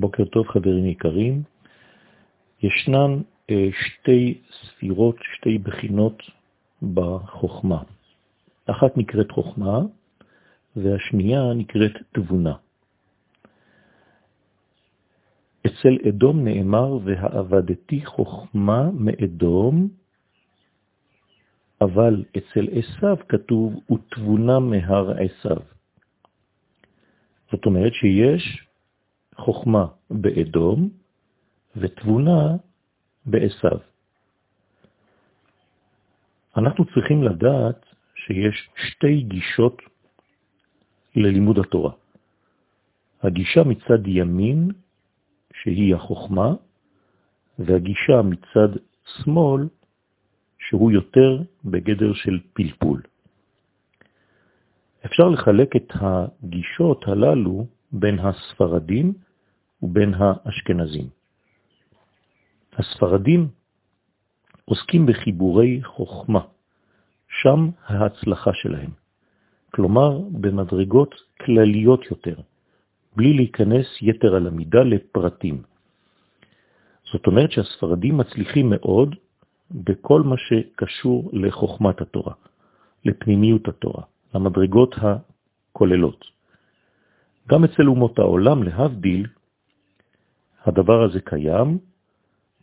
בוקר טוב חברים יקרים. ישנן אה, שתי ספירות, שתי בחינות בחוכמה. אחת נקראת חוכמה והשנייה נקראת תבונה. אצל אדום נאמר, והעבדתי חוכמה מאדום, אבל אצל עשיו כתוב, ותבונה מהר עשיו. זאת אומרת שיש חוכמה באדום ותבונה בעשיו. אנחנו צריכים לדעת שיש שתי גישות ללימוד התורה. הגישה מצד ימין, שהיא החוכמה, והגישה מצד שמאל, שהוא יותר בגדר של פלפול. אפשר לחלק את הגישות הללו בין הספרדים ובין האשכנזים. הספרדים עוסקים בחיבורי חוכמה, שם ההצלחה שלהם. כלומר, במדרגות כלליות יותר, בלי להיכנס יתר על המידה לפרטים. זאת אומרת שהספרדים מצליחים מאוד בכל מה שקשור לחוכמת התורה, לפנימיות התורה, למדרגות הכוללות. גם אצל אומות העולם, להבדיל, הדבר הזה קיים,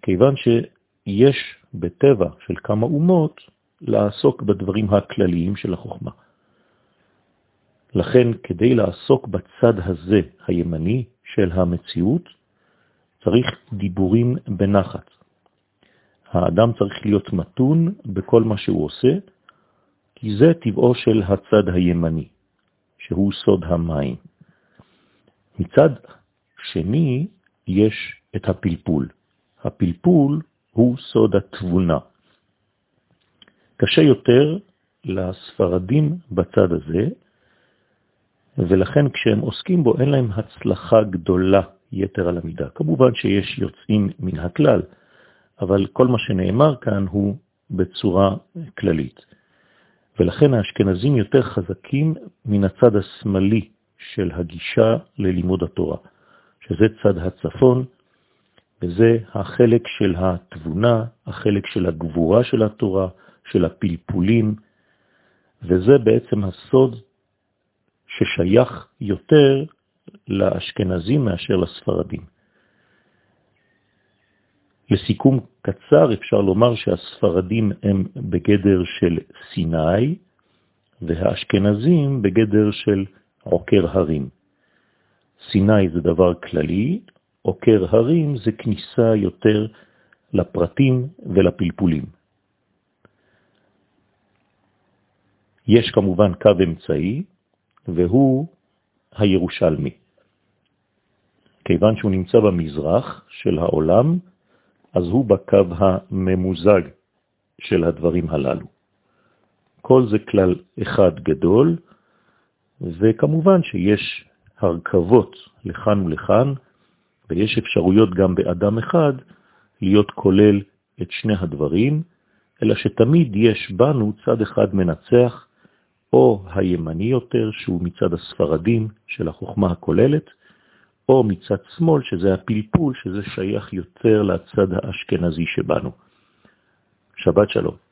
כיוון שיש בטבע של כמה אומות לעסוק בדברים הכלליים של החוכמה. לכן, כדי לעסוק בצד הזה, הימני, של המציאות, צריך דיבורים בנחת. האדם צריך להיות מתון בכל מה שהוא עושה, כי זה טבעו של הצד הימני, שהוא סוד המים. מצד שני, יש את הפלפול. הפלפול הוא סוד התבונה. קשה יותר לספרדים בצד הזה, ולכן כשהם עוסקים בו אין להם הצלחה גדולה יתר על המידה. כמובן שיש יוצאים מן הכלל, אבל כל מה שנאמר כאן הוא בצורה כללית. ולכן האשכנזים יותר חזקים מן הצד השמאלי של הגישה ללימוד התורה, שזה צד הצפון, וזה החלק של התבונה, החלק של הגבורה של התורה, של הפלפולים, וזה בעצם הסוד ששייך יותר לאשכנזים מאשר לספרדים. לסיכום קצר אפשר לומר שהספרדים הם בגדר של סיני, והאשכנזים בגדר של עוקר הרים. סיני זה דבר כללי, עוקר הרים זה כניסה יותר לפרטים ולפלפולים. יש כמובן קו אמצעי, והוא הירושלמי. כיוון שהוא נמצא במזרח של העולם, אז הוא בקו הממוזג של הדברים הללו. כל זה כלל אחד גדול, וכמובן שיש הרכבות לכאן ולכאן, ויש אפשרויות גם באדם אחד להיות כולל את שני הדברים, אלא שתמיד יש בנו צד אחד מנצח, או הימני יותר, שהוא מצד הספרדים של החוכמה הכוללת, או מצד שמאל, שזה הפלפול, שזה שייך יותר לצד האשכנזי שבנו. שבת שלום.